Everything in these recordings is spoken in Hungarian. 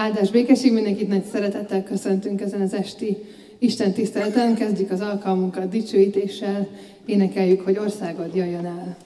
Áldás békesség mindenkit nagy szeretettel köszöntünk ezen az esti Isten tiszteleten. Kezdjük az alkalmunkat dicsőítéssel, énekeljük, hogy országod jöjjön el.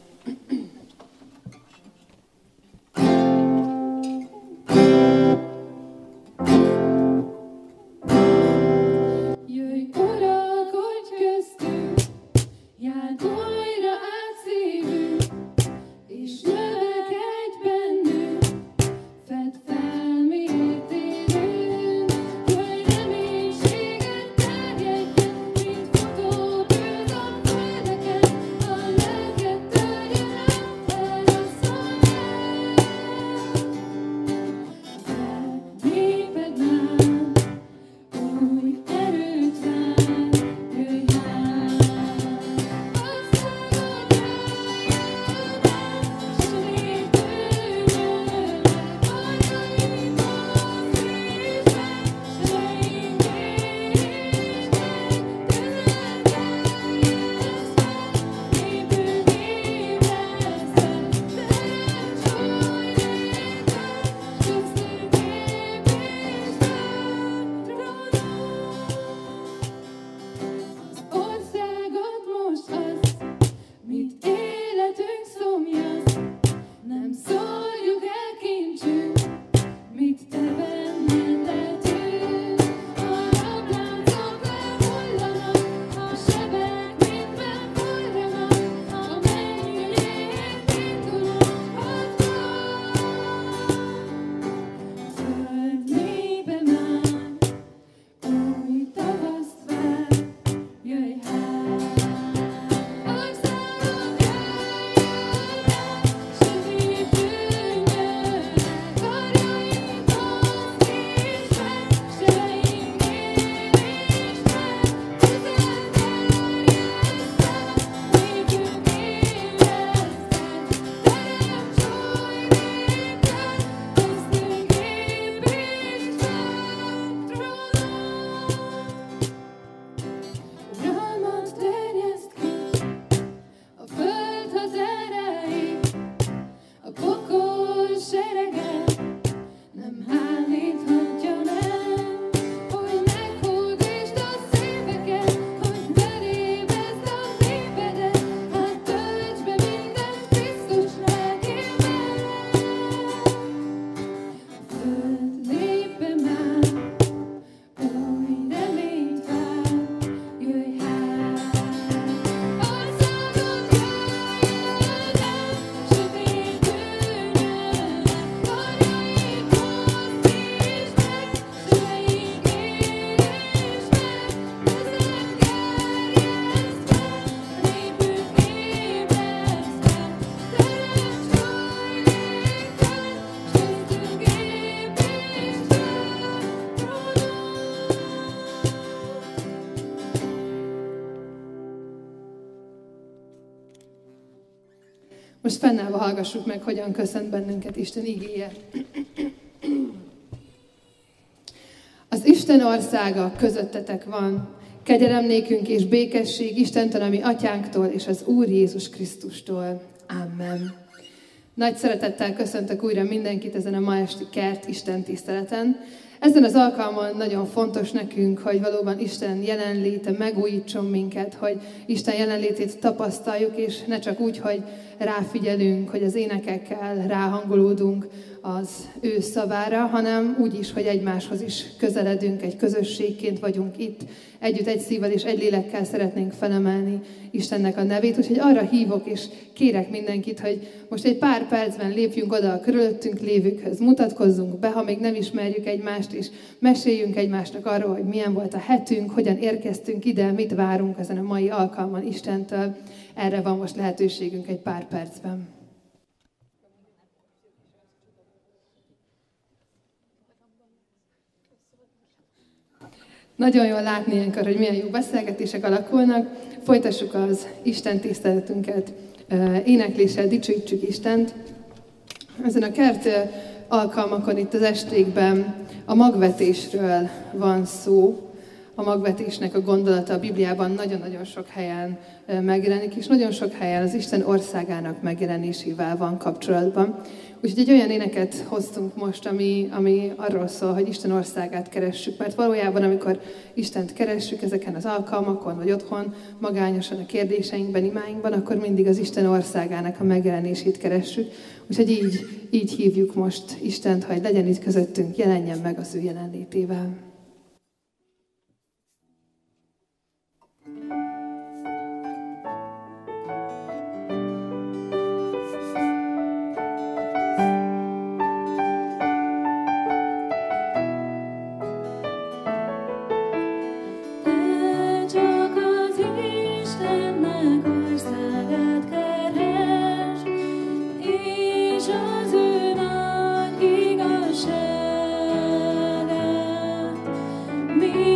Fennállva hallgassuk meg, hogyan köszönt bennünket Isten igéje. Az Isten országa közöttetek van, kegyelem nékünk és békesség Istentől, ami atyánktól és az Úr Jézus Krisztustól. Amen. Nagy szeretettel köszöntök újra mindenkit ezen a ma esti kert Isten tiszteleten. Ezen az alkalmon nagyon fontos nekünk, hogy valóban Isten jelenléte megújítson minket, hogy Isten jelenlétét tapasztaljuk, és ne csak úgy, hogy ráfigyelünk, hogy az énekekkel ráhangolódunk az ő szavára, hanem úgy is, hogy egymáshoz is közeledünk, egy közösségként vagyunk itt, együtt egy szívvel és egy lélekkel szeretnénk felemelni Istennek a nevét. Úgyhogy arra hívok és kérek mindenkit, hogy most egy pár percben lépjünk oda a körülöttünk lévőkhöz, mutatkozzunk be, ha még nem ismerjük egymást, és meséljünk egymásnak arról, hogy milyen volt a hetünk, hogyan érkeztünk ide, mit várunk ezen a mai alkalman Istentől. Erre van most lehetőségünk egy pár percben. Nagyon jól látni ilyenkor, hogy milyen jó beszélgetések alakulnak. Folytassuk az Isten tiszteletünket énekléssel, dicsőítsük Istent. Ezen a kert alkalmakon itt az estékben a magvetésről van szó, a magvetésnek a gondolata a Bibliában nagyon-nagyon sok helyen megjelenik, és nagyon sok helyen az Isten országának megjelenésével van kapcsolatban. Úgyhogy egy olyan éneket hoztunk most, ami, ami arról szól, hogy Isten országát keressük, mert valójában, amikor Istent keressük ezeken az alkalmakon, vagy otthon, magányosan a kérdéseinkben, imáinkban, akkor mindig az Isten országának a megjelenését keressük. Úgyhogy így, így hívjuk most Istent, hogy legyen itt közöttünk, jelenjen meg az ő jelenlétével. me.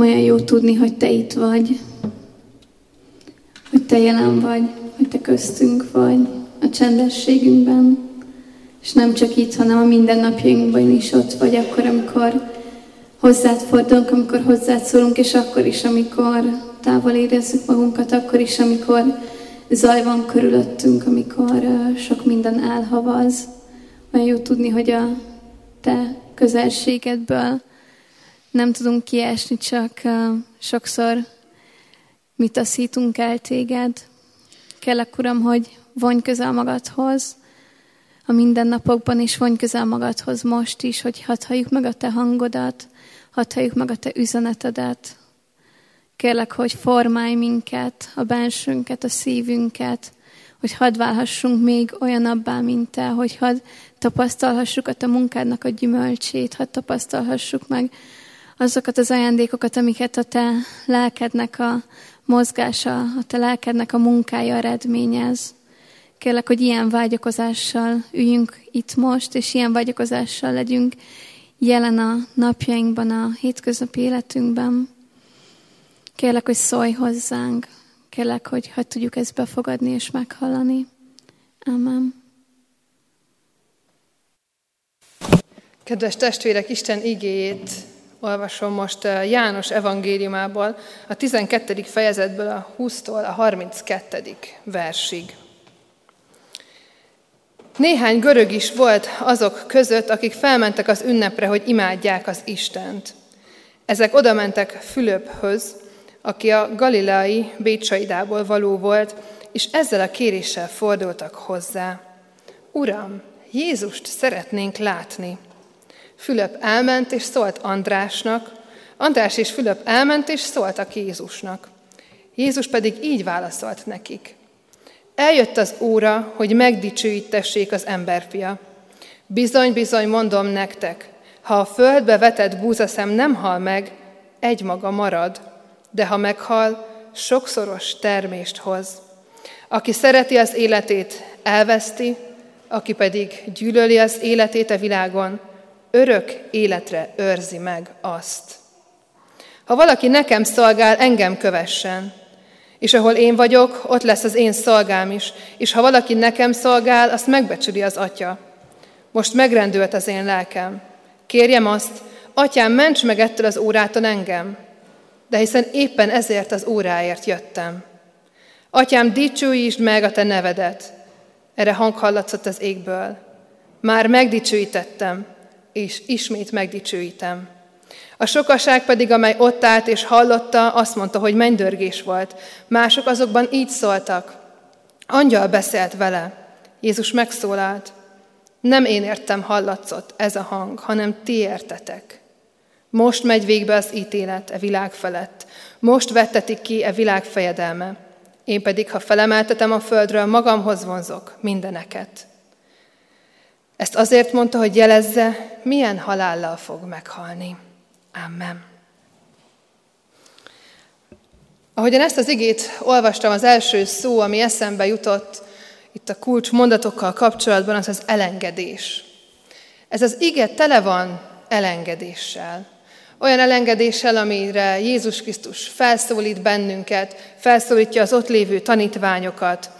Uram, olyan jó tudni, hogy Te itt vagy, hogy Te jelen vagy, hogy Te köztünk vagy, a csendességünkben, és nem csak itt, hanem a mindennapjainkban is ott vagy, akkor, amikor hozzád fordulunk, amikor hozzád szólunk, és akkor is, amikor távol érezzük magunkat, akkor is, amikor zaj van körülöttünk, amikor sok minden elhavaz. Olyan jó tudni, hogy a te közelségedből nem tudunk kiesni, csak sokszor mi taszítunk el téged. Kérlek, Uram, hogy vonj közel magadhoz, a mindennapokban is vonj közel magadhoz most is, hogy hadd halljuk meg a te hangodat, hadd halljuk meg a te üzenetedet. Kérlek, hogy formálj minket, a bensőnket, a szívünket, hogy hadd válhassunk még olyanabbá, mint te, hogy hadd tapasztalhassuk a te munkádnak a gyümölcsét, hadd tapasztalhassuk meg azokat az ajándékokat, amiket a te lelkednek a mozgása, a te lelkednek a munkája eredményez. Kérlek, hogy ilyen vágyakozással üljünk itt most, és ilyen vágyakozással legyünk jelen a napjainkban, a hétköznapi életünkben. Kérlek, hogy szólj hozzánk. Kérlek, hogy hogy tudjuk ezt befogadni és meghallani. Amen. Kedves testvérek, Isten igéjét olvasom most eh, János evangéliumából, a 12. fejezetből a 20-tól a 32. versig. Néhány görög is volt azok között, akik felmentek az ünnepre, hogy imádják az Istent. Ezek odamentek Fülöphöz, aki a galileai Bécsaidából való volt, és ezzel a kéréssel fordultak hozzá. Uram, Jézust szeretnénk látni. Fülöp elment és szólt Andrásnak, András és Fülöp elment és szóltak Jézusnak. Jézus pedig így válaszolt nekik. Eljött az óra, hogy megdicsőítessék az emberfia. Bizony, bizony, mondom nektek, ha a földbe vetett búzaszem nem hal meg, egy maga marad, de ha meghal, sokszoros termést hoz. Aki szereti az életét, elveszti, aki pedig gyűlöli az életét a világon, örök életre őrzi meg azt. Ha valaki nekem szolgál, engem kövessen. És ahol én vagyok, ott lesz az én szolgám is. És ha valaki nekem szolgál, azt megbecsüli az atya. Most megrendült az én lelkem. Kérjem azt, atyám, ments meg ettől az órától engem. De hiszen éppen ezért az óráért jöttem. Atyám, dicsőítsd meg a te nevedet. Erre hang hallatszott az égből. Már megdicsőítettem, és ismét megdicsőítem. A sokaság pedig, amely ott állt és hallotta, azt mondta, hogy mennydörgés volt. Mások azokban így szóltak. Angyal beszélt vele. Jézus megszólalt. Nem én értem hallatszott ez a hang, hanem ti értetek. Most megy végbe az ítélet e világ felett. Most vettetik ki e világ fejedelme. Én pedig, ha felemeltetem a földről, magamhoz vonzok mindeneket. Ezt azért mondta, hogy jelezze, milyen halállal fog meghalni. Amen. Ahogyan ezt az igét olvastam, az első szó, ami eszembe jutott itt a kulcs mondatokkal kapcsolatban, az az elengedés. Ez az ige tele van elengedéssel. Olyan elengedéssel, amire Jézus Krisztus felszólít bennünket, felszólítja az ott lévő tanítványokat,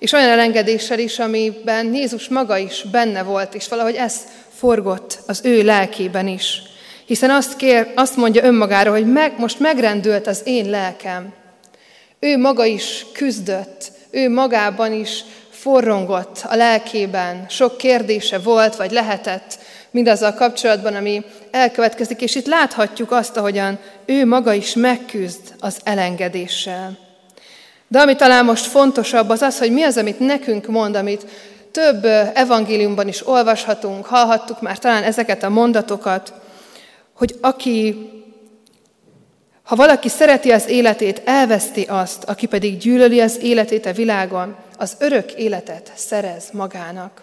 és olyan elengedéssel is, amiben Jézus maga is benne volt, és valahogy ez forgott az ő lelkében is. Hiszen azt, kér, azt mondja önmagára, hogy meg, most megrendült az én lelkem. Ő maga is küzdött, ő magában is forrongott a lelkében, sok kérdése volt, vagy lehetett mindazzal kapcsolatban, ami elkövetkezik, és itt láthatjuk azt, ahogyan ő maga is megküzd az elengedéssel. De ami talán most fontosabb, az az, hogy mi az, amit nekünk mond, amit több evangéliumban is olvashatunk, hallhattuk már talán ezeket a mondatokat, hogy aki, ha valaki szereti az életét, elveszti azt, aki pedig gyűlöli az életét a világon, az örök életet szerez magának.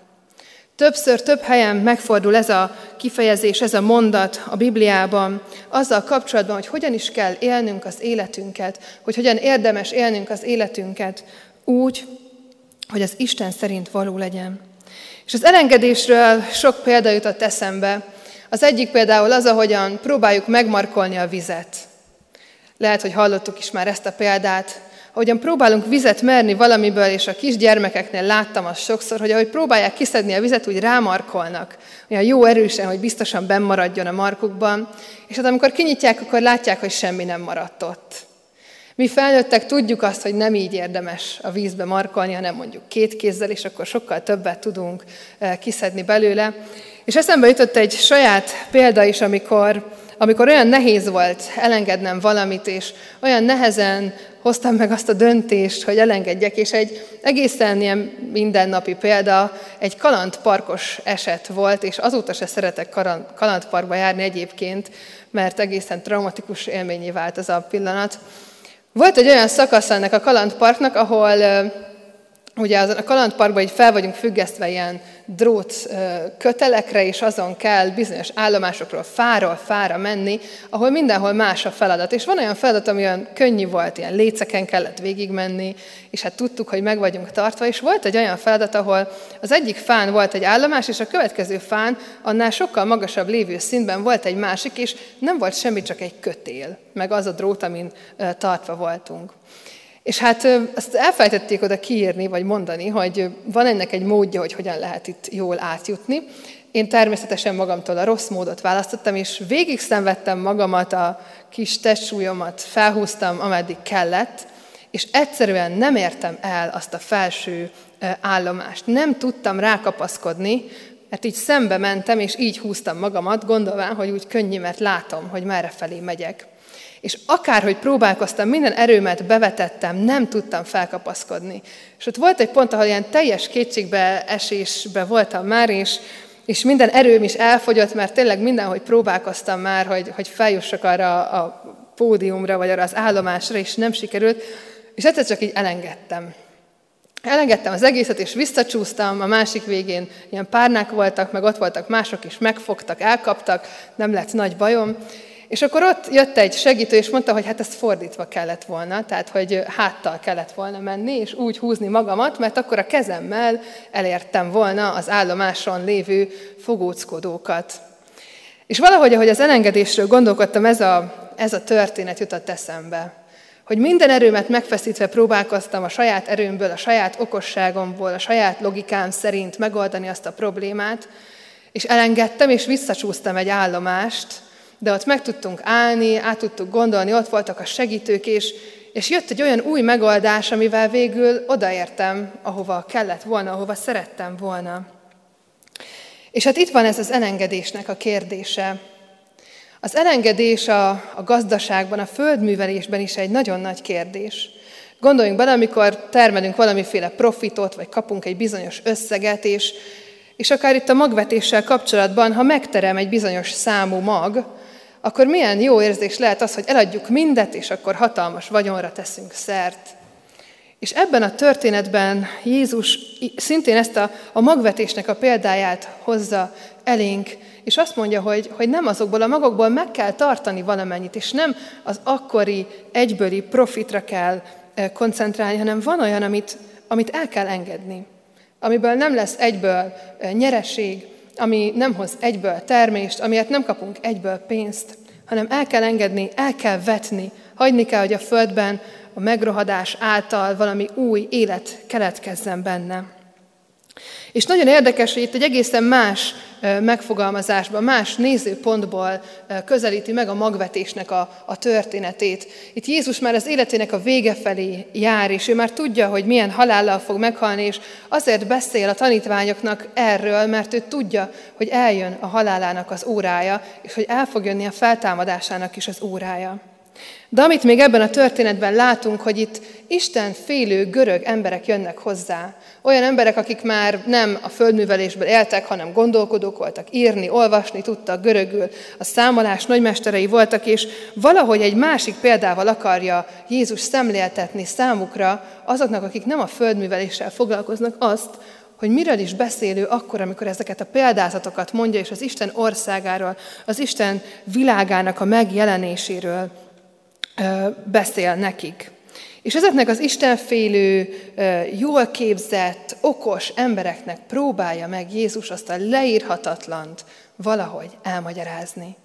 Többször, több helyen megfordul ez a kifejezés, ez a mondat a Bibliában, azzal kapcsolatban, hogy hogyan is kell élnünk az életünket, hogy hogyan érdemes élnünk az életünket úgy, hogy az Isten szerint való legyen. És az elengedésről sok példa jutott eszembe. Az egyik például az, ahogyan próbáljuk megmarkolni a vizet. Lehet, hogy hallottuk is már ezt a példát, ahogyan próbálunk vizet merni valamiből, és a kisgyermekeknél láttam azt sokszor, hogy ahogy próbálják kiszedni a vizet, úgy rámarkolnak. Olyan jó erősen, hogy biztosan bennmaradjon a markukban. És hát amikor kinyitják, akkor látják, hogy semmi nem maradt ott. Mi felnőttek tudjuk azt, hogy nem így érdemes a vízbe markolni, hanem mondjuk két kézzel, és akkor sokkal többet tudunk eh, kiszedni belőle. És eszembe jutott egy saját példa is, amikor, amikor olyan nehéz volt elengednem valamit, és olyan nehezen hoztam meg azt a döntést, hogy elengedjek, és egy egészen ilyen mindennapi példa, egy kalandparkos eset volt, és azóta se szeretek kalandparkba járni egyébként, mert egészen traumatikus élményé vált az a pillanat. Volt egy olyan szakasz ennek a kalandparknak, ahol ugye a kalandparkban így fel vagyunk függesztve ilyen drót kötelekre, és azon kell bizonyos állomásokról fáról fára menni, ahol mindenhol más a feladat. És van olyan feladat, ami olyan könnyű volt, ilyen léceken kellett végigmenni, és hát tudtuk, hogy meg vagyunk tartva, és volt egy olyan feladat, ahol az egyik fán volt egy állomás, és a következő fán annál sokkal magasabb lévő szintben volt egy másik, és nem volt semmi, csak egy kötél, meg az a drót, amin tartva voltunk. És hát azt elfelejtették oda kiírni, vagy mondani, hogy van ennek egy módja, hogy hogyan lehet itt jól átjutni. Én természetesen magamtól a rossz módot választottam, és végig szenvedtem magamat, a kis testsúlyomat felhúztam, ameddig kellett, és egyszerűen nem értem el azt a felső állomást. Nem tudtam rákapaszkodni, mert így szembe mentem, és így húztam magamat, gondolván, hogy úgy könnyű, mert látom, hogy merre felé megyek. És akárhogy próbálkoztam, minden erőmet bevetettem, nem tudtam felkapaszkodni. És ott volt egy pont, ahol ilyen teljes kétségbe esésbe voltam már, és, és minden erőm is elfogyott, mert tényleg mindenhogy próbálkoztam már, hogy, hogy feljussak arra a pódiumra, vagy arra az állomásra, és nem sikerült, és egyszer csak így elengedtem. Elengedtem az egészet, és visszacsúsztam, a másik végén ilyen párnák voltak, meg ott voltak mások is, megfogtak, elkaptak, nem lett nagy bajom, és akkor ott jött egy segítő, és mondta, hogy hát ezt fordítva kellett volna, tehát hogy háttal kellett volna menni, és úgy húzni magamat, mert akkor a kezemmel elértem volna az állomáson lévő fogóckodókat. És valahogy, ahogy az elengedésről gondolkodtam, ez a, ez a történet jutott eszembe. Hogy minden erőmet megfeszítve próbálkoztam a saját erőmből, a saját okosságomból, a saját logikám szerint megoldani azt a problémát, és elengedtem, és visszacsúsztam egy állomást, de ott meg tudtunk állni, át tudtuk gondolni, ott voltak a segítők, és, és jött egy olyan új megoldás, amivel végül odaértem, ahova kellett volna, ahova szerettem volna. És hát itt van ez az elengedésnek a kérdése. Az elengedés a, a gazdaságban, a földművelésben is egy nagyon nagy kérdés. Gondoljunk bele, amikor termelünk valamiféle profitot, vagy kapunk egy bizonyos összeget, és, és akár itt a magvetéssel kapcsolatban, ha megterem egy bizonyos számú mag, akkor milyen jó érzés lehet az, hogy eladjuk mindet, és akkor hatalmas vagyonra teszünk szert. És ebben a történetben Jézus szintén ezt a, a magvetésnek a példáját hozza elénk, és azt mondja, hogy, hogy nem azokból a magokból meg kell tartani valamennyit, és nem az akkori egybőli profitra kell eh, koncentrálni, hanem van olyan, amit, amit el kell engedni, amiből nem lesz egyből eh, nyereség, ami nem hoz egyből termést, amiért nem kapunk egyből pénzt, hanem el kell engedni, el kell vetni, hagyni kell, hogy a földben a megrohadás által valami új élet keletkezzen benne. És nagyon érdekes, hogy itt egy egészen más megfogalmazásban, más nézőpontból közelíti meg a magvetésnek a, a történetét. Itt Jézus már az életének a vége felé jár, és ő már tudja, hogy milyen halállal fog meghalni, és azért beszél a tanítványoknak erről, mert ő tudja, hogy eljön a halálának az órája, és hogy el fog jönni a feltámadásának is az órája. De amit még ebben a történetben látunk, hogy itt Isten félő görög emberek jönnek hozzá. Olyan emberek, akik már nem a földművelésből éltek, hanem gondolkodók voltak, írni, olvasni tudtak görögül, a számolás nagymesterei voltak, és valahogy egy másik példával akarja Jézus szemléltetni számukra azoknak, akik nem a földműveléssel foglalkoznak azt, hogy miről is beszélő akkor, amikor ezeket a példázatokat mondja, és az Isten országáról, az Isten világának a megjelenéséről beszél nekik. És ezeknek az istenfélő, jól képzett, okos embereknek próbálja meg Jézus azt a leírhatatlant valahogy elmagyarázni.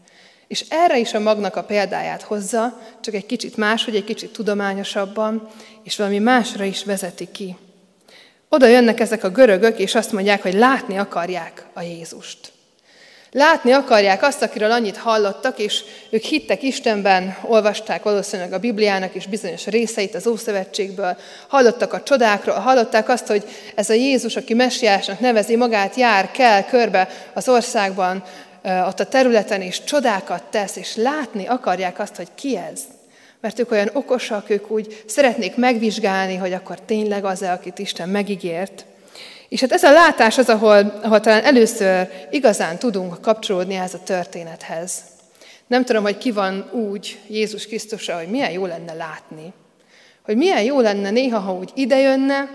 És erre is a magnak a példáját hozza, csak egy kicsit máshogy, egy kicsit tudományosabban, és valami másra is vezeti ki. Oda jönnek ezek a görögök, és azt mondják, hogy látni akarják a Jézust. Látni akarják azt, akiről annyit hallottak, és ők hittek Istenben, olvasták valószínűleg a Bibliának is bizonyos részeit az Ószövetségből, hallottak a csodákról, hallották azt, hogy ez a Jézus, aki messiásnak nevezi magát, jár, kell körbe az országban, ott a területen, és csodákat tesz, és látni akarják azt, hogy ki ez. Mert ők olyan okosak, ők úgy szeretnék megvizsgálni, hogy akkor tényleg az-e, akit Isten megígért. És hát ez a látás az, ahol, ahol talán először igazán tudunk kapcsolódni ehhez a történethez. Nem tudom, hogy ki van úgy Jézus Krisztusra, hogy milyen jó lenne látni. Hogy milyen jó lenne néha, ha úgy idejönne,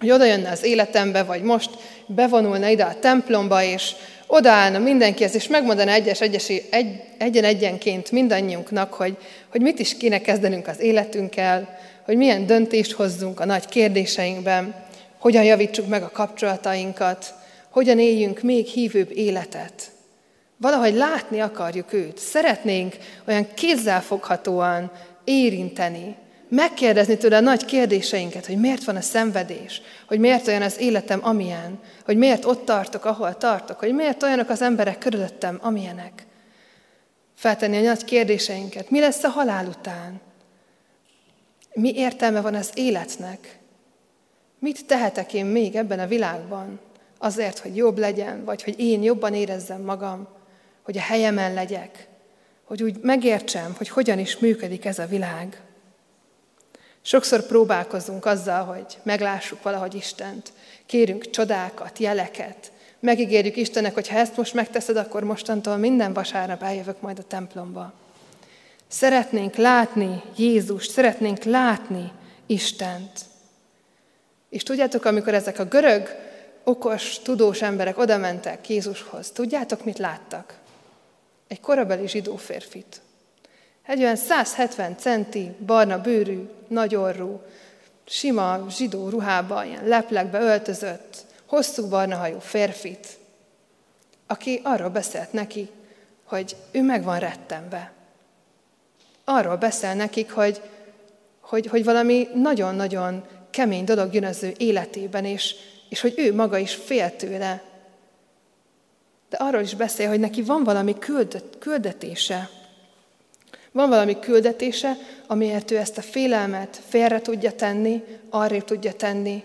hogy oda jönne az életembe, vagy most bevonulna ide a templomba, és odaállna mindenkihez, és megmondaná egyes, egyes, egy, egyen-egyenként mindannyiunknak, hogy, hogy mit is kéne kezdenünk az életünkkel, hogy milyen döntést hozzunk a nagy kérdéseinkben, hogyan javítsuk meg a kapcsolatainkat, hogyan éljünk még hívőbb életet. Valahogy látni akarjuk őt, szeretnénk olyan kézzelfoghatóan érinteni, megkérdezni tőle a nagy kérdéseinket, hogy miért van a szenvedés, hogy miért olyan az életem, amilyen, hogy miért ott tartok, ahol tartok, hogy miért olyanok az emberek körülöttem, amilyenek. Feltenni a nagy kérdéseinket, mi lesz a halál után? Mi értelme van az életnek? Mit tehetek én még ebben a világban azért, hogy jobb legyen, vagy hogy én jobban érezzem magam, hogy a helyemen legyek, hogy úgy megértsem, hogy hogyan is működik ez a világ. Sokszor próbálkozunk azzal, hogy meglássuk valahogy Istent, kérünk csodákat, jeleket, megígérjük Istennek, hogy ha ezt most megteszed, akkor mostantól minden vasárnap eljövök majd a templomba. Szeretnénk látni Jézust, szeretnénk látni Istent. És tudjátok, amikor ezek a görög, okos, tudós emberek oda mentek Jézushoz, tudjátok, mit láttak? Egy korabeli zsidó férfit. Egy olyan 170 centi, barna bőrű, nagy orrú, sima zsidó ruhába, ilyen leplekbe öltözött, hosszú barna hajú férfit, aki arról beszélt neki, hogy ő meg van rettenve. Arról beszél nekik, hogy, hogy, hogy valami nagyon-nagyon kemény dolog jön az ő életében, és, és hogy ő maga is fél tőle. De arról is beszél, hogy neki van valami küldet, küldetése. Van valami küldetése, amiért ő ezt a félelmet félre tudja tenni, arrébb tudja tenni,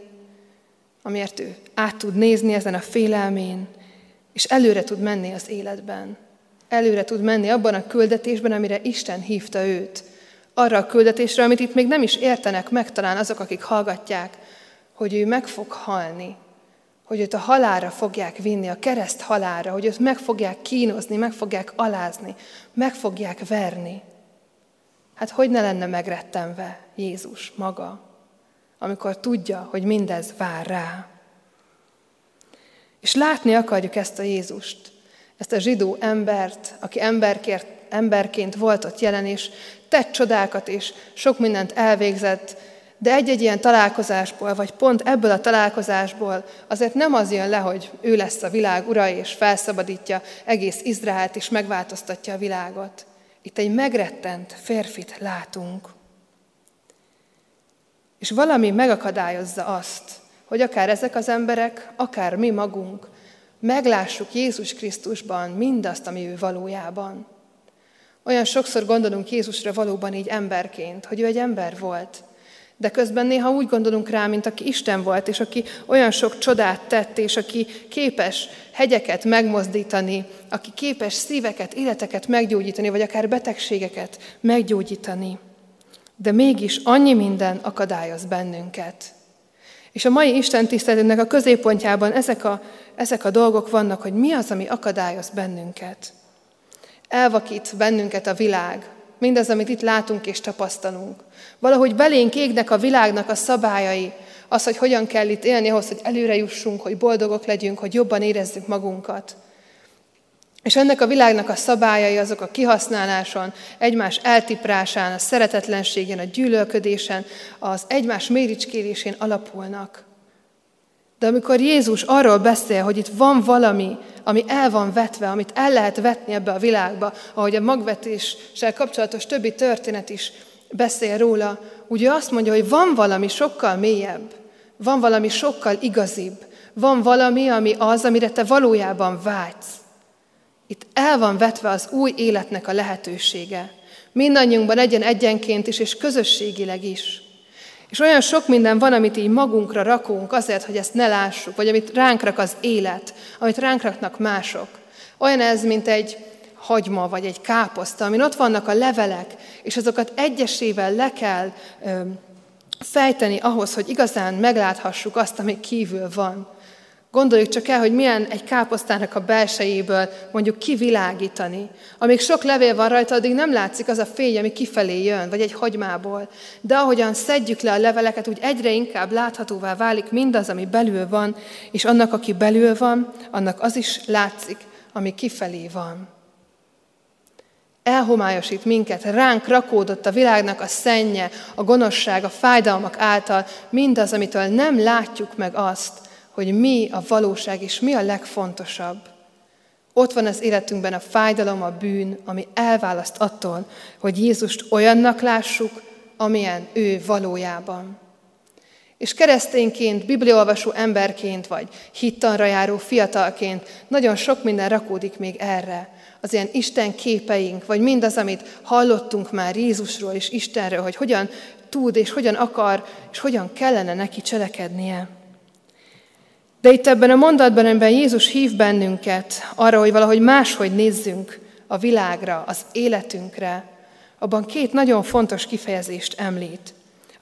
amiért ő át tud nézni ezen a félelmén, és előre tud menni az életben. Előre tud menni abban a küldetésben, amire Isten hívta őt arra a küldetésre, amit itt még nem is értenek meg talán azok, akik hallgatják, hogy ő meg fog halni, hogy őt a halára fogják vinni, a kereszt halára, hogy őt meg fogják kínozni, meg fogják alázni, meg fogják verni. Hát hogy ne lenne megrettenve Jézus maga? amikor tudja, hogy mindez vár rá. És látni akarjuk ezt a Jézust, ezt a zsidó embert, aki emberkért, emberként volt ott jelen, és tett csodákat, és sok mindent elvégzett, de egy-egy ilyen találkozásból, vagy pont ebből a találkozásból azért nem az jön le, hogy ő lesz a világ ura, és felszabadítja egész Izraelt, és megváltoztatja a világot. Itt egy megrettent férfit látunk. És valami megakadályozza azt, hogy akár ezek az emberek, akár mi magunk meglássuk Jézus Krisztusban mindazt, ami ő valójában. Olyan sokszor gondolunk Jézusra valóban így emberként, hogy ő egy ember volt, de közben néha úgy gondolunk rá, mint aki Isten volt, és aki olyan sok csodát tett, és aki képes hegyeket megmozdítani, aki képes szíveket, életeket meggyógyítani, vagy akár betegségeket meggyógyítani. De mégis annyi minden akadályoz bennünket. És a mai Isten tiszteletünknek a középpontjában ezek a, ezek a dolgok vannak, hogy mi az, ami akadályoz bennünket. Elvakít bennünket a világ, mindaz, amit itt látunk és tapasztalunk. Valahogy belénk égnek a világnak a szabályai, az, hogy hogyan kell itt élni ahhoz, hogy előre jussunk, hogy boldogok legyünk, hogy jobban érezzük magunkat. És ennek a világnak a szabályai azok a kihasználáson, egymás eltiprásán, a szeretetlenségen, a gyűlölködésen, az egymás méricskérésén alapulnak. De amikor Jézus arról beszél, hogy itt van valami, ami el van vetve, amit el lehet vetni ebbe a világba, ahogy a magvetéssel kapcsolatos többi történet is beszél róla, ugye azt mondja, hogy van valami sokkal mélyebb, van valami sokkal igazibb, van valami, ami az, amire te valójában vágysz. Itt el van vetve az új életnek a lehetősége. Mindannyiunkban egyen egyenként is, és közösségileg is. És olyan sok minden van, amit így magunkra rakunk azért, hogy ezt ne lássuk, vagy amit ránk rak az élet, amit ránk raknak mások. Olyan ez, mint egy hagyma, vagy egy káposzta, amin ott vannak a levelek, és azokat egyesével le kell ö, fejteni ahhoz, hogy igazán megláthassuk azt, ami kívül van. Gondoljuk csak el, hogy milyen egy káposztának a belsejéből mondjuk kivilágítani. Amíg sok levél van rajta, addig nem látszik az a fény, ami kifelé jön, vagy egy hagymából. De ahogyan szedjük le a leveleket, úgy egyre inkább láthatóvá válik mindaz, ami belül van, és annak, aki belül van, annak az is látszik, ami kifelé van. Elhomályosít minket, ránk rakódott a világnak a szennye, a gonoszság, a fájdalmak által, mindaz, amitől nem látjuk meg azt, hogy mi a valóság és mi a legfontosabb. Ott van az életünkben a fájdalom, a bűn, ami elválaszt attól, hogy Jézust olyannak lássuk, amilyen ő valójában. És keresztényként, bibliolvasó emberként, vagy hittanra járó fiatalként nagyon sok minden rakódik még erre. Az ilyen Isten képeink, vagy mindaz, amit hallottunk már Jézusról és Istenről, hogy hogyan tud és hogyan akar, és hogyan kellene neki cselekednie. De itt ebben a mondatban, amiben Jézus hív bennünket arra, hogy valahogy máshogy nézzünk a világra, az életünkre, abban két nagyon fontos kifejezést említ.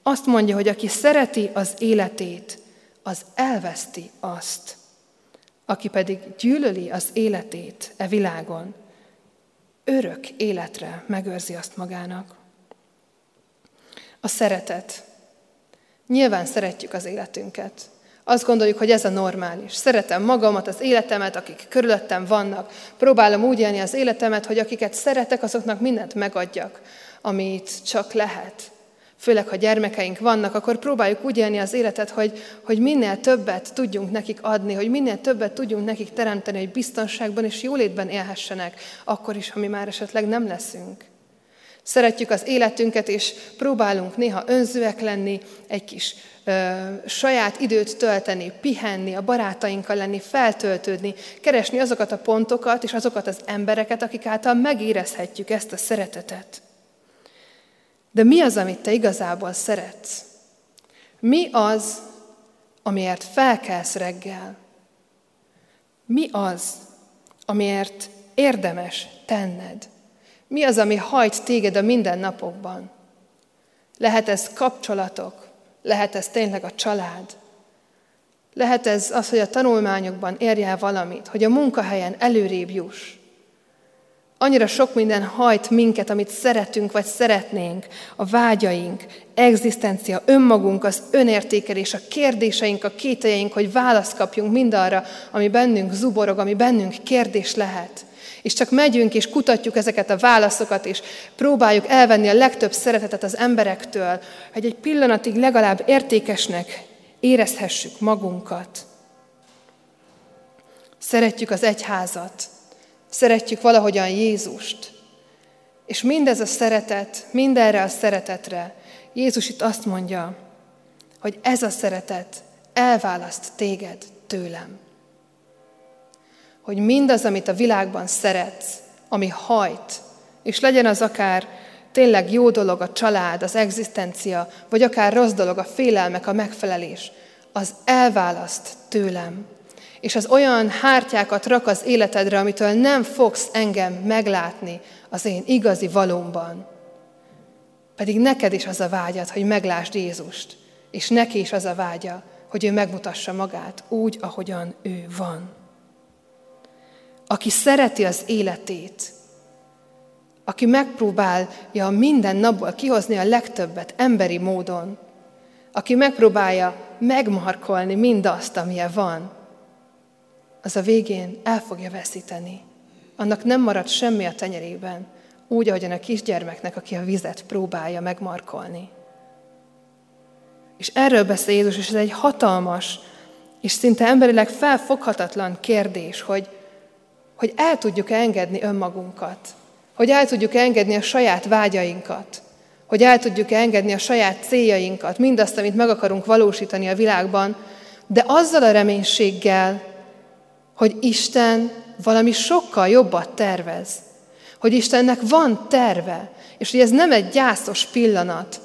Azt mondja, hogy aki szereti az életét, az elveszti azt. Aki pedig gyűlöli az életét e világon, örök életre megőrzi azt magának. A szeretet. Nyilván szeretjük az életünket. Azt gondoljuk, hogy ez a normális. Szeretem magamat, az életemet, akik körülöttem vannak. Próbálom úgy élni az életemet, hogy akiket szeretek, azoknak mindent megadjak, amit csak lehet. Főleg, ha gyermekeink vannak, akkor próbáljuk úgy élni az életet, hogy, hogy minél többet tudjunk nekik adni, hogy minél többet tudjunk nekik teremteni, hogy biztonságban és jólétben élhessenek, akkor is, ha mi már esetleg nem leszünk. Szeretjük az életünket, és próbálunk néha önzőek lenni, egy kis ö, saját időt tölteni, pihenni, a barátainkkal lenni, feltöltődni, keresni azokat a pontokat és azokat az embereket, akik által megérezhetjük ezt a szeretetet. De mi az, amit te igazából szeretsz? Mi az, amiért felkelsz reggel? Mi az, amiért érdemes tenned? Mi az, ami hajt téged a mindennapokban? Lehet ez kapcsolatok, lehet ez tényleg a család, lehet ez az, hogy a tanulmányokban érjel valamit, hogy a munkahelyen előrébb juss. Annyira sok minden hajt minket, amit szeretünk vagy szeretnénk, a vágyaink, egzisztencia, önmagunk, az önértékelés, a kérdéseink, a kételjeink, hogy választ kapjunk mindarra, ami bennünk zuborog, ami bennünk kérdés lehet. És csak megyünk és kutatjuk ezeket a válaszokat, és próbáljuk elvenni a legtöbb szeretetet az emberektől, hogy egy pillanatig legalább értékesnek érezhessük magunkat. Szeretjük az egyházat, szeretjük valahogyan Jézust, és mindez a szeretet, mindenre a szeretetre, Jézus itt azt mondja, hogy ez a szeretet elválaszt téged tőlem hogy mindaz, amit a világban szeretsz, ami hajt, és legyen az akár tényleg jó dolog a család, az egzisztencia, vagy akár rossz dolog a félelmek, a megfelelés, az elválaszt tőlem. És az olyan hártyákat rak az életedre, amitől nem fogsz engem meglátni az én igazi valómban. Pedig neked is az a vágyad, hogy meglásd Jézust, és neki is az a vágya, hogy ő megmutassa magát úgy, ahogyan ő van aki szereti az életét, aki megpróbálja minden napból kihozni a legtöbbet emberi módon, aki megpróbálja megmarkolni mindazt, amilyen van, az a végén el fogja veszíteni. Annak nem marad semmi a tenyerében, úgy, ahogyan a kisgyermeknek, aki a vizet próbálja megmarkolni. És erről beszél Jézus, és ez egy hatalmas és szinte emberileg felfoghatatlan kérdés, hogy hogy el tudjuk engedni önmagunkat, hogy el tudjuk engedni a saját vágyainkat, hogy el tudjuk engedni a saját céljainkat, mindazt, amit meg akarunk valósítani a világban, de azzal a reménységgel, hogy Isten valami sokkal jobbat tervez, hogy Istennek van terve, és hogy ez nem egy gyászos pillanat,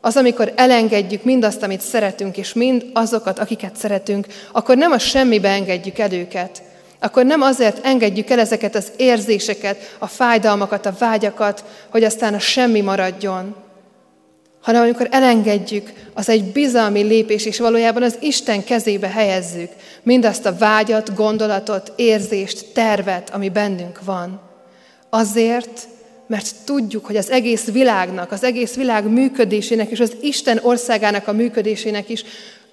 az, amikor elengedjük mindazt, amit szeretünk, és mind azokat, akiket szeretünk, akkor nem a semmibe engedjük el őket, akkor nem azért engedjük el ezeket az érzéseket, a fájdalmakat, a vágyakat, hogy aztán a semmi maradjon, hanem amikor elengedjük, az egy bizalmi lépés, és valójában az Isten kezébe helyezzük mindazt a vágyat, gondolatot, érzést, tervet, ami bennünk van. Azért, mert tudjuk, hogy az egész világnak, az egész világ működésének és az Isten országának a működésének is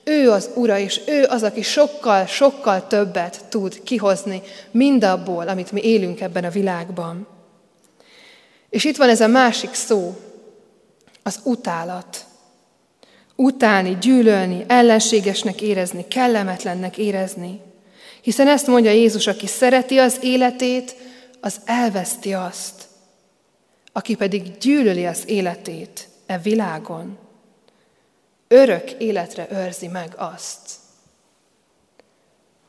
ő az Ura, és ő az, aki sokkal, sokkal többet tud kihozni mindabból, amit mi élünk ebben a világban. És itt van ez a másik szó, az utálat. Utálni, gyűlölni, ellenségesnek érezni, kellemetlennek érezni. Hiszen ezt mondja Jézus, aki szereti az életét, az elveszti azt. Aki pedig gyűlöli az életét e világon, örök életre őrzi meg azt.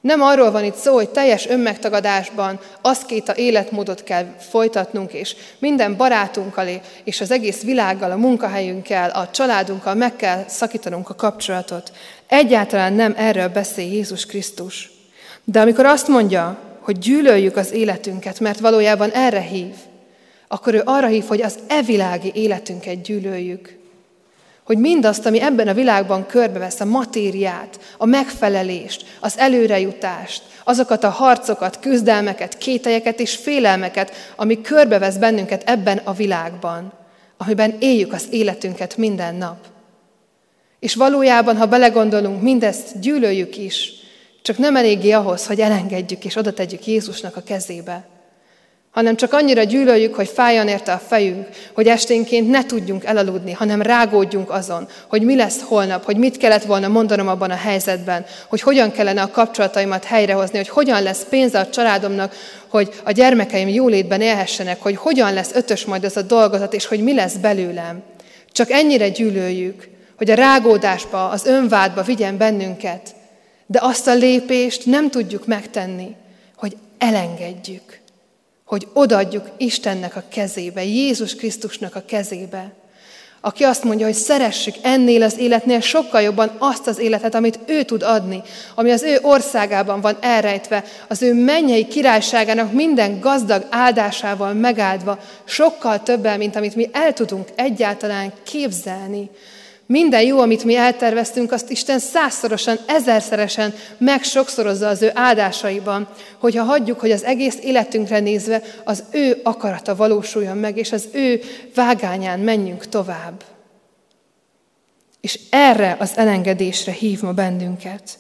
Nem arról van itt szó, hogy teljes önmegtagadásban a életmódot kell folytatnunk, és minden barátunkkal és az egész világgal, a munkahelyünkkel, a családunkkal meg kell szakítanunk a kapcsolatot. Egyáltalán nem erről beszél Jézus Krisztus. De amikor azt mondja, hogy gyűlöljük az életünket, mert valójában erre hív, akkor ő arra hív, hogy az evilági életünket gyűlöljük hogy mindazt, ami ebben a világban körbevesz, a matériát, a megfelelést, az előrejutást, azokat a harcokat, küzdelmeket, kételyeket és félelmeket, ami körbevesz bennünket ebben a világban, amiben éljük az életünket minden nap. És valójában, ha belegondolunk, mindezt gyűlöljük is, csak nem eléggé ahhoz, hogy elengedjük és oda tegyük Jézusnak a kezébe hanem csak annyira gyűlöljük, hogy fájjon érte a fejünk, hogy esténként ne tudjunk elaludni, hanem rágódjunk azon, hogy mi lesz holnap, hogy mit kellett volna mondanom abban a helyzetben, hogy hogyan kellene a kapcsolataimat helyrehozni, hogy hogyan lesz pénze a családomnak, hogy a gyermekeim jólétben élhessenek, hogy hogyan lesz ötös majd ez a dolgozat, és hogy mi lesz belőlem. Csak ennyire gyűlöljük, hogy a rágódásba, az önvádba vigyen bennünket, de azt a lépést nem tudjuk megtenni, hogy elengedjük hogy odaadjuk Istennek a kezébe, Jézus Krisztusnak a kezébe, aki azt mondja, hogy szeressük ennél az életnél sokkal jobban azt az életet, amit ő tud adni, ami az ő országában van elrejtve, az ő mennyei királyságának minden gazdag áldásával megáldva, sokkal többel, mint amit mi el tudunk egyáltalán képzelni. Minden jó, amit mi elterveztünk, azt Isten százszorosan, ezerszeresen megsokszorozza az ő áldásaiban, hogyha hagyjuk, hogy az egész életünkre nézve az ő akarata valósuljon meg, és az ő vágányán menjünk tovább. És erre az elengedésre hív ma bennünket.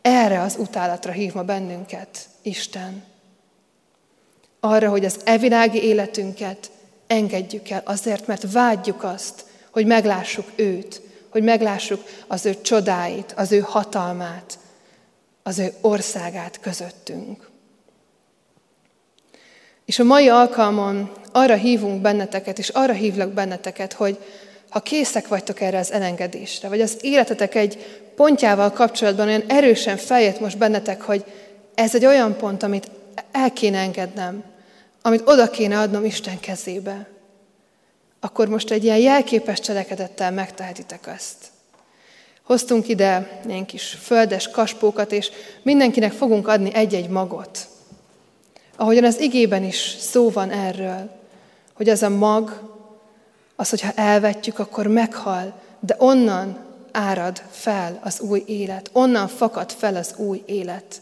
Erre az utálatra hív ma bennünket Isten. Arra, hogy az evilági életünket engedjük el azért, mert vágyjuk azt, hogy meglássuk őt, hogy meglássuk az ő csodáit, az ő hatalmát, az ő országát közöttünk. És a mai alkalmon arra hívunk benneteket, és arra hívlak benneteket, hogy ha készek vagytok erre az elengedésre, vagy az életetek egy pontjával kapcsolatban olyan erősen feljött most bennetek, hogy ez egy olyan pont, amit el kéne engednem, amit oda kéne adnom Isten kezébe, akkor most egy ilyen jelképes cselekedettel megtehetitek ezt. Hoztunk ide ilyen kis földes kaspókat, és mindenkinek fogunk adni egy-egy magot. Ahogyan az igében is szó van erről, hogy az a mag, az, hogyha elvetjük, akkor meghal, de onnan árad fel az új élet, onnan fakad fel az új élet.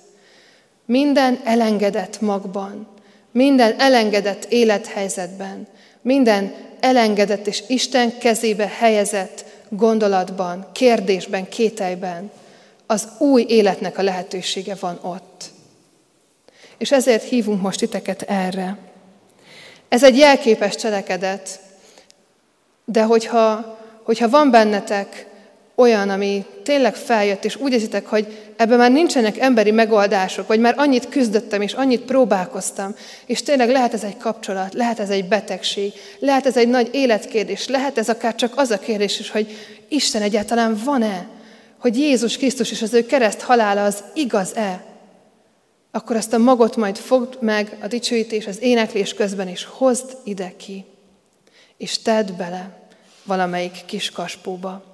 Minden elengedett magban, minden elengedett élethelyzetben, minden elengedett és Isten kezébe helyezett gondolatban, kérdésben, kételyben az új életnek a lehetősége van ott. És ezért hívunk most titeket erre. Ez egy jelképes cselekedet, de hogyha, hogyha van bennetek olyan, ami tényleg feljött, és úgy érzitek, hogy ebben már nincsenek emberi megoldások, vagy már annyit küzdöttem, és annyit próbálkoztam, és tényleg lehet ez egy kapcsolat, lehet ez egy betegség, lehet ez egy nagy életkérdés, lehet ez akár csak az a kérdés is, hogy Isten egyáltalán van-e, hogy Jézus Krisztus és az ő kereszt halála az igaz-e, akkor azt a magot majd fogd meg a dicsőítés, az éneklés közben, és hozd ide ki, és tedd bele valamelyik kis kaspóba.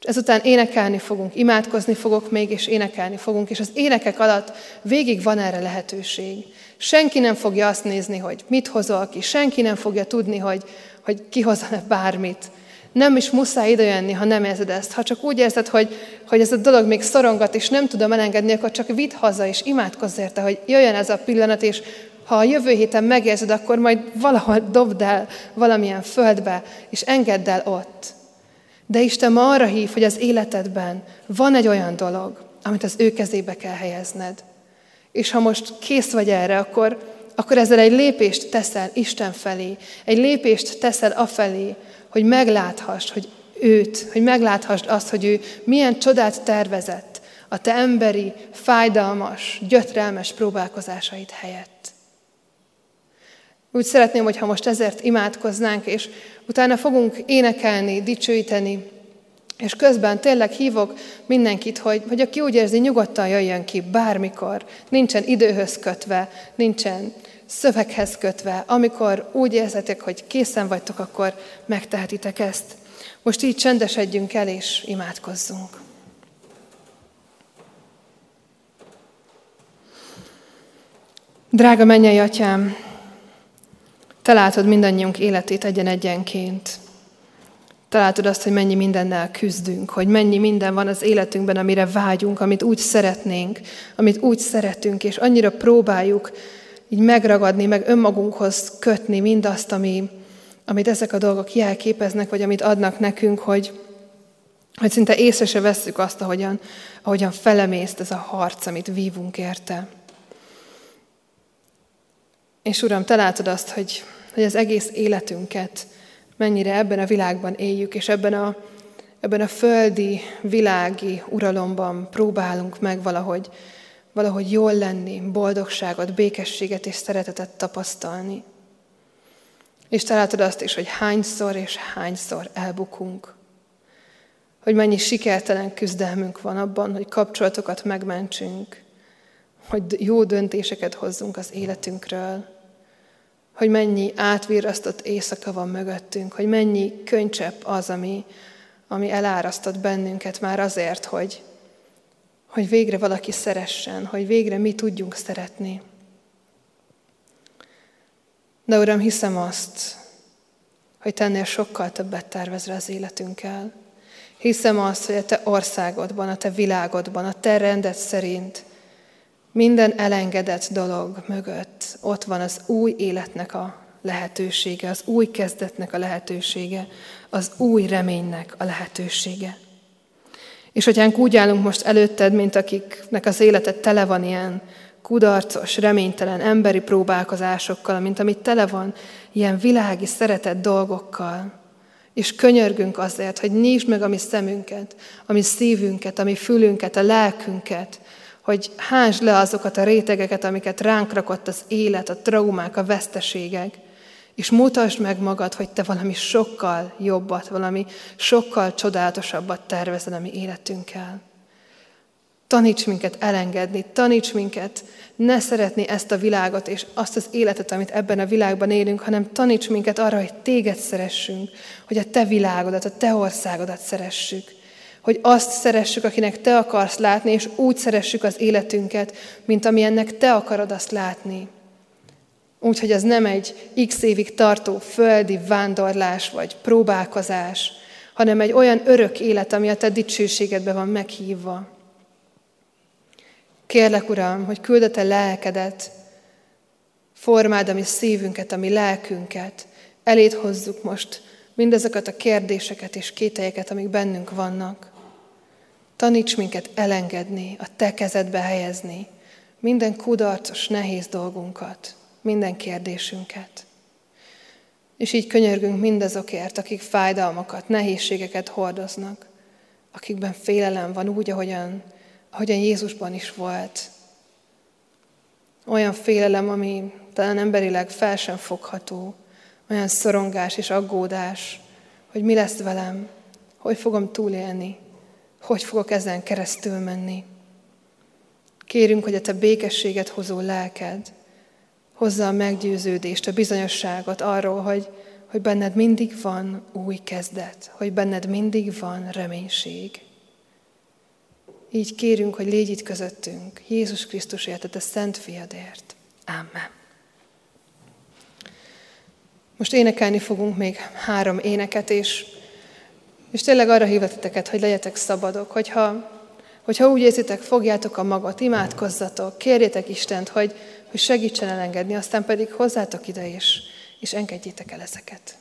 És ezután énekelni fogunk, imádkozni fogok még, és énekelni fogunk, és az énekek alatt végig van erre lehetőség. Senki nem fogja azt nézni, hogy mit hozol ki, senki nem fogja tudni, hogy, hogy ki hozol bármit. Nem is muszáj idejönni, ha nem érzed ezt. Ha csak úgy érzed, hogy, hogy ez a dolog még szorongat, és nem tudom elengedni, akkor csak vidd haza, és imádkozz érte, hogy jöjjön ez a pillanat, és ha a jövő héten megérzed, akkor majd valahol dobd el valamilyen földbe, és engedd el ott. De Isten ma arra hív, hogy az életedben van egy olyan dolog, amit az ő kezébe kell helyezned. És ha most kész vagy erre, akkor, akkor ezzel egy lépést teszel Isten felé, egy lépést teszel afelé, hogy megláthassd, hogy őt, hogy megláthassd azt, hogy ő milyen csodát tervezett a te emberi, fájdalmas, gyötrelmes próbálkozásaid helyett. Úgy szeretném, hogyha most ezért imádkoznánk, és utána fogunk énekelni, dicsőíteni, és közben tényleg hívok mindenkit, hogy, hogy aki úgy érzi, nyugodtan jöjjön ki bármikor, nincsen időhöz kötve, nincsen szöveghez kötve. Amikor úgy érzetek, hogy készen vagytok, akkor megtehetitek ezt. Most így csendesedjünk el, és imádkozzunk. Drága mennyei atyám, te látod mindannyiunk életét egyen-egyenként. Te látod azt, hogy mennyi mindennel küzdünk, hogy mennyi minden van az életünkben, amire vágyunk, amit úgy szeretnénk, amit úgy szeretünk, és annyira próbáljuk így megragadni, meg önmagunkhoz kötni mindazt, ami, amit ezek a dolgok jelképeznek, vagy amit adnak nekünk, hogy, hogy szinte észre se vesszük azt, ahogyan, ahogyan felemészt ez a harc, amit vívunk érte. És Uram, te látod azt, hogy, hogy az egész életünket mennyire ebben a világban éljük, és ebben a, ebben a földi, világi uralomban próbálunk meg valahogy, valahogy jól lenni, boldogságot, békességet és szeretetet tapasztalni. És te látod azt is, hogy hányszor és hányszor elbukunk. Hogy mennyi sikertelen küzdelmünk van abban, hogy kapcsolatokat megmentsünk, hogy jó döntéseket hozzunk az életünkről, hogy mennyi átvirrasztott éjszaka van mögöttünk, hogy mennyi könycsepp az, ami, ami elárasztott bennünket már azért, hogy, hogy végre valaki szeressen, hogy végre mi tudjunk szeretni. De Uram, hiszem azt, hogy tennél sokkal többet tervezre az életünkkel. Hiszem azt, hogy a te országodban, a te világodban, a te rendet szerint minden elengedett dolog mögött ott van az új életnek a lehetősége, az új kezdetnek a lehetősége, az új reménynek a lehetősége. És hogyha úgy állunk most előtted, mint akiknek az élete tele van ilyen kudarcos, reménytelen emberi próbálkozásokkal, mint amit tele van ilyen világi, szeretett dolgokkal, és könyörgünk azért, hogy nyisd meg a mi szemünket, a mi szívünket, a mi fülünket, a lelkünket, hogy hánsd le azokat a rétegeket, amiket ránk rakott az élet, a traumák, a veszteségek, és mutasd meg magad, hogy te valami sokkal jobbat, valami sokkal csodálatosabbat tervezel a mi életünkkel. Taníts minket elengedni, taníts minket ne szeretni ezt a világot és azt az életet, amit ebben a világban élünk, hanem taníts minket arra, hogy téged szeressünk, hogy a te világodat, a te országodat szeressük. Hogy azt szeressük, akinek te akarsz látni, és úgy szeressük az életünket, mint amilyennek te akarod azt látni. Úgyhogy ez nem egy x évig tartó földi vándorlás vagy próbálkozás, hanem egy olyan örök élet, ami a te dicsőségedbe van meghívva. Kérlek, Uram, hogy küld a lelkedet, formáld a mi szívünket, a mi lelkünket, elét hozzuk most mindazokat a kérdéseket és kételyeket, amik bennünk vannak. Taníts minket elengedni, a Te kezedbe helyezni minden kudarcos, nehéz dolgunkat, minden kérdésünket. És így könyörgünk mindazokért, akik fájdalmakat, nehézségeket hordoznak, akikben félelem van úgy, ahogyan ahogyan Jézusban is volt. Olyan félelem, ami talán emberileg fel sem fogható, olyan szorongás és aggódás, hogy mi lesz velem, hogy fogom túlélni, hogy fogok ezen keresztül menni. Kérünk, hogy a te békességet hozó lelked hozza a meggyőződést, a bizonyosságot arról, hogy, hogy benned mindig van új kezdet, hogy benned mindig van reménység. Így kérünk, hogy légy itt közöttünk, Jézus Krisztusért, a Szent Fiadért. Amen. Most énekelni fogunk még három éneket, és, és tényleg arra hívlatiteket, hogy legyetek szabadok, hogyha, hogyha úgy érzitek, fogjátok a magot, imádkozzatok, kérjétek Istent, hogy, hogy segítsen elengedni, aztán pedig hozzátok ide, és, és engedjétek el ezeket.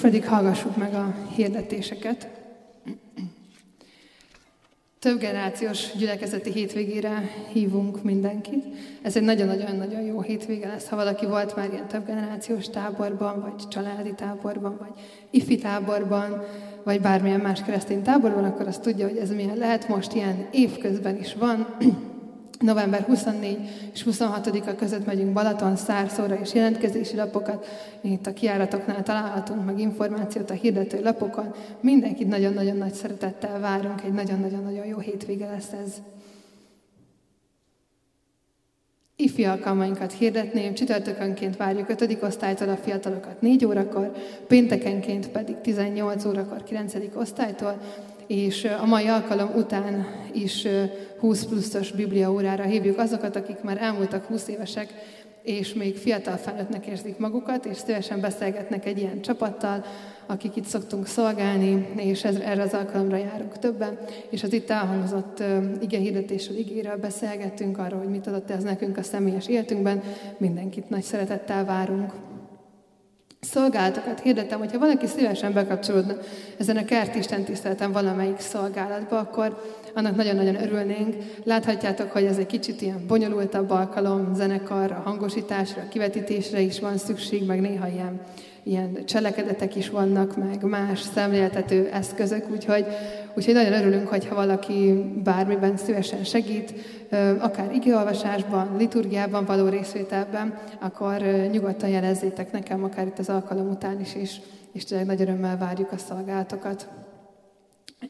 Most pedig hallgassuk meg a hirdetéseket. Több generációs gyülekezeti hétvégére hívunk mindenkit. Ez egy nagyon-nagyon-nagyon jó hétvége lesz. Ha valaki volt már ilyen több generációs táborban, vagy családi táborban, vagy ifi táborban, vagy bármilyen más keresztény táborban, akkor azt tudja, hogy ez milyen lehet. Most ilyen évközben is van. November 24 és 26-a között megyünk Balaton, Szárszóra és jelentkezési lapokat. Itt a kiáratoknál találhatunk meg információt a hirdető lapokon. Mindenkit nagyon-nagyon nagy szeretettel várunk, egy nagyon-nagyon-nagyon jó hétvége lesz ez. Ifi alkalmainkat hirdetném, csütörtökönként várjuk 5. osztálytól a fiatalokat 4 órakor, péntekenként pedig 18 órakor 9. osztálytól, és a mai alkalom után is 20 pluszos bibliaórára hívjuk azokat, akik már elmúltak 20 évesek, és még fiatal felnőttnek érzik magukat, és szívesen beszélgetnek egy ilyen csapattal, akik itt szoktunk szolgálni, és ez, erre az alkalomra járunk többen, és az itt elhangzott ige hirdetésről, igéről beszélgettünk arról, hogy mit adott ez nekünk a személyes életünkben. Mindenkit nagy szeretettel várunk szolgálatokat hirdetem, hogyha valaki szívesen bekapcsolódna ezen a kertisten tiszteleten valamelyik szolgálatba, akkor annak nagyon-nagyon örülnénk. Láthatjátok, hogy ez egy kicsit ilyen bonyolultabb alkalom, zenekarra, hangosításra, kivetítésre is van szükség, meg néha ilyen ilyen cselekedetek is vannak, meg más szemléltető eszközök, úgyhogy, úgyhogy nagyon örülünk, hogyha valaki bármiben szívesen segít, akár igeolvasásban, liturgiában való részvételben, akkor nyugodtan jelezzétek nekem, akár itt az alkalom után is, és, és tényleg nagy örömmel várjuk a szolgálatokat.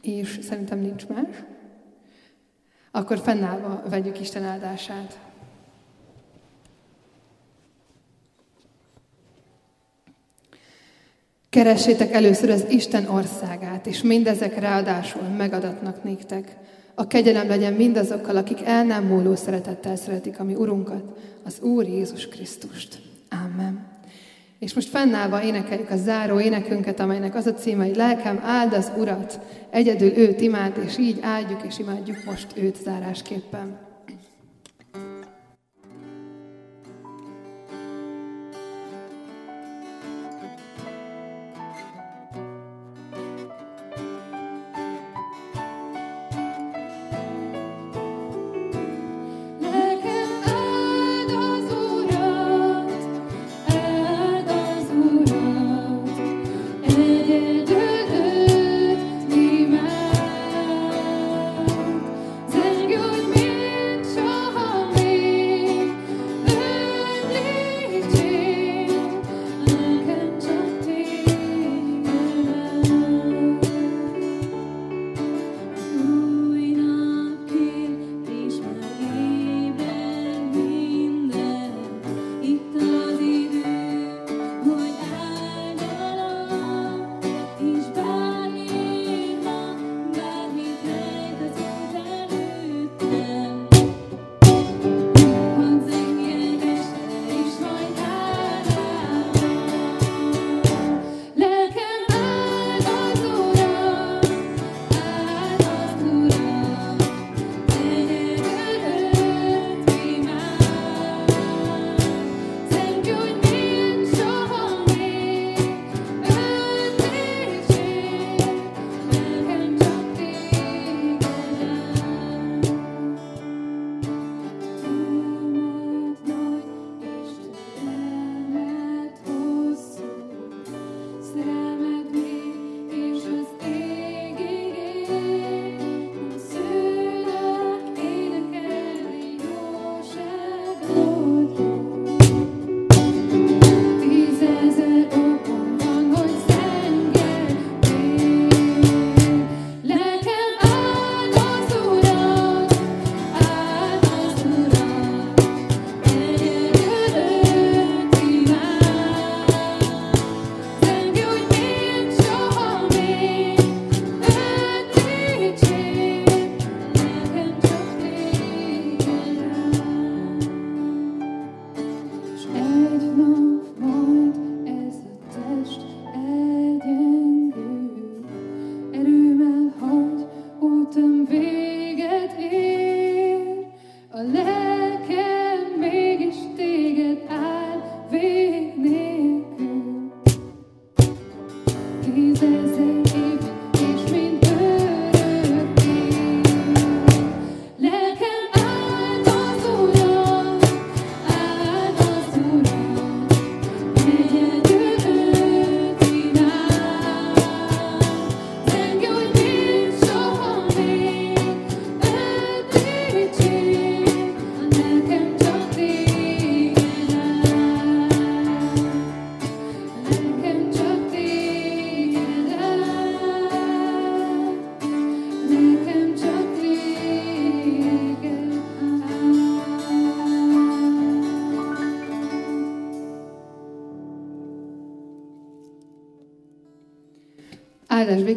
És szerintem nincs más. Akkor fennállva vegyük Isten áldását. Keressétek először az Isten országát, és mindezek ráadásul megadatnak néktek. A kegyelem legyen mindazokkal, akik el nem múló szeretettel szeretik a mi Urunkat, az Úr Jézus Krisztust. Amen. És most fennállva énekeljük a záró énekünket, amelynek az a címe, hogy lelkem áld az Urat, egyedül őt imád, és így áldjuk és imádjuk most őt zárásképpen.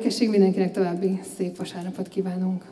Békesség, mindenkinek további szép vasárnapot kívánunk.